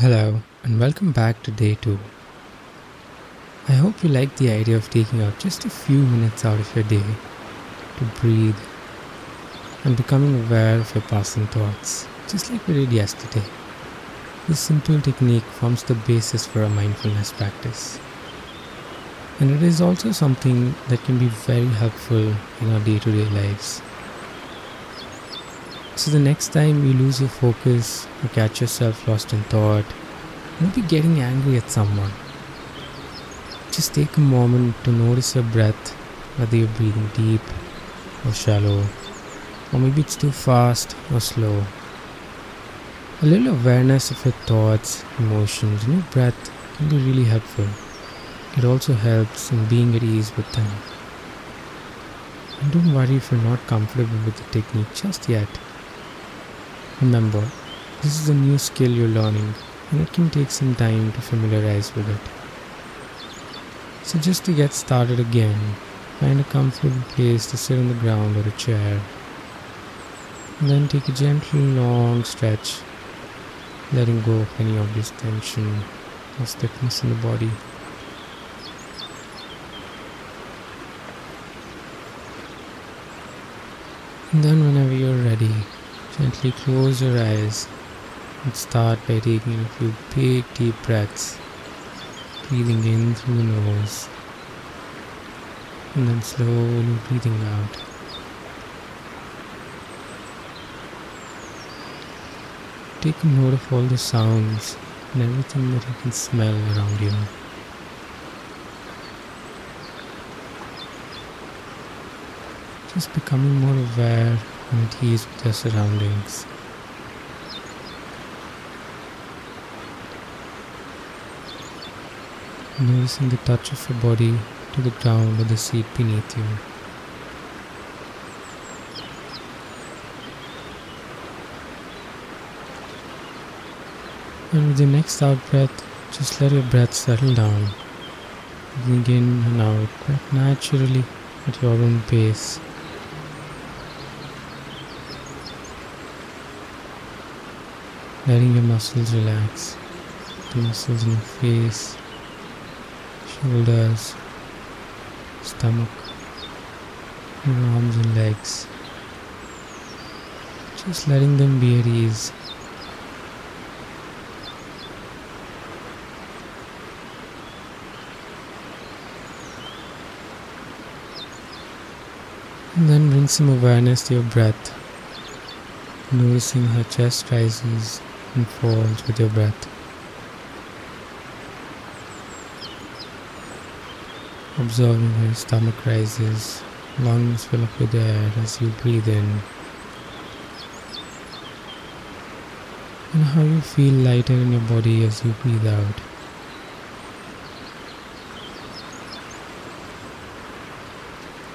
Hello, and welcome back to day two. I hope you like the idea of taking out just a few minutes out of your day to breathe and becoming aware of your passing thoughts, just like we did yesterday. This simple technique forms the basis for a mindfulness practice. And it is also something that can be very helpful in our day to day lives. So, the next time you lose your focus or catch yourself lost in thought, maybe getting angry at someone, just take a moment to notice your breath, whether you're breathing deep or shallow, or maybe it's too fast or slow. A little awareness of your thoughts, emotions, and your breath can be really helpful. It also helps in being at ease with them. And don't worry if you're not comfortable with the technique just yet. Remember, this is a new skill you're learning and it can take some time to familiarize with it. So, just to get started again, find a comfortable place to sit on the ground or a chair. And then take a gentle, long stretch, letting go of any obvious tension or stiffness in the body. And then, whenever you're ready, Gently close your eyes and start by taking a few big deep breaths, breathing in through the nose and then slowly breathing out. Take note of all the sounds and everything that you can smell around you. Just becoming more aware and at ease with your surroundings. Noticing the touch of your body to the ground or the seat beneath you. And with the next out breath, just let your breath settle down. Breathing in and out quite naturally at your own pace. Letting your muscles relax. The muscles in your face, shoulders, stomach, your arms and legs. Just letting them be at ease. And then bring some awareness to your breath, noticing how chest rises and falls with your breath. Observing how your stomach rises, lungs fill up with air as you breathe in, and how you feel lighter in your body as you breathe out.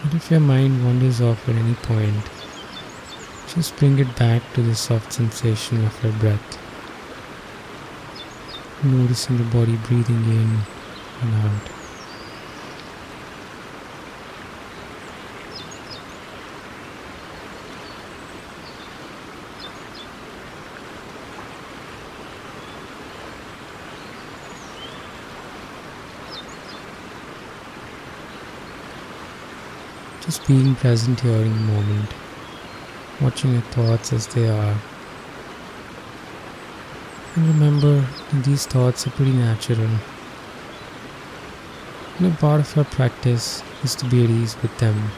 But if your mind wanders off at any point, just bring it back to the soft sensation of your breath noticing the body breathing in and out. Just being present here in the moment, watching your thoughts as they are and remember these thoughts are pretty natural. And a part of our practice is to be at ease with them.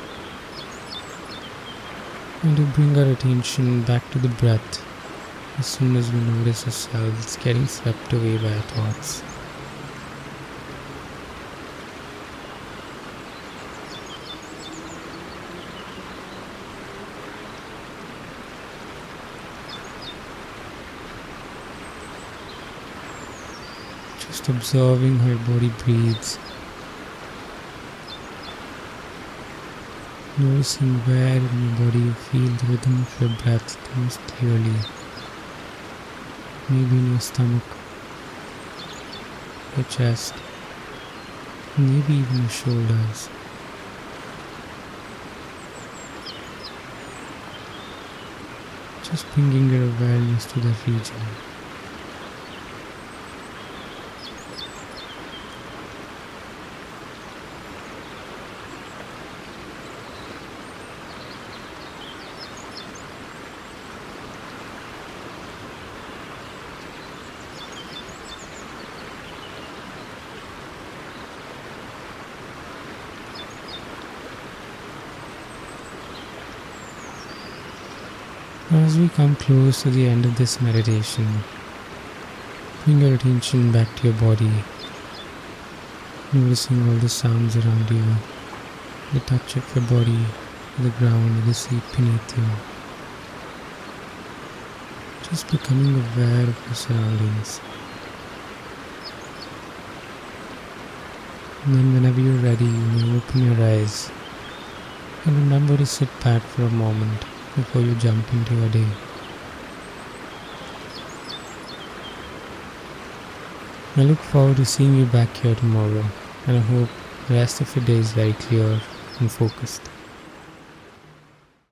And to bring our attention back to the breath as soon as we notice ourselves getting swept away by our thoughts. Just observing how your body breathes. Noticing where in your body you feel the rhythm of your breath most clearly. Maybe in your stomach, your chest, maybe even your shoulders. Just bringing your awareness to that region. As we come close to the end of this meditation, bring your attention back to your body, noticing all the sounds around you, the touch of your body, the ground, the seat beneath you. Just becoming aware of your surroundings. And then, whenever you're ready, you may open your eyes and remember to sit back for a moment before you jump into your day. I look forward to seeing you back here tomorrow, and I hope the rest of your day is very clear and focused.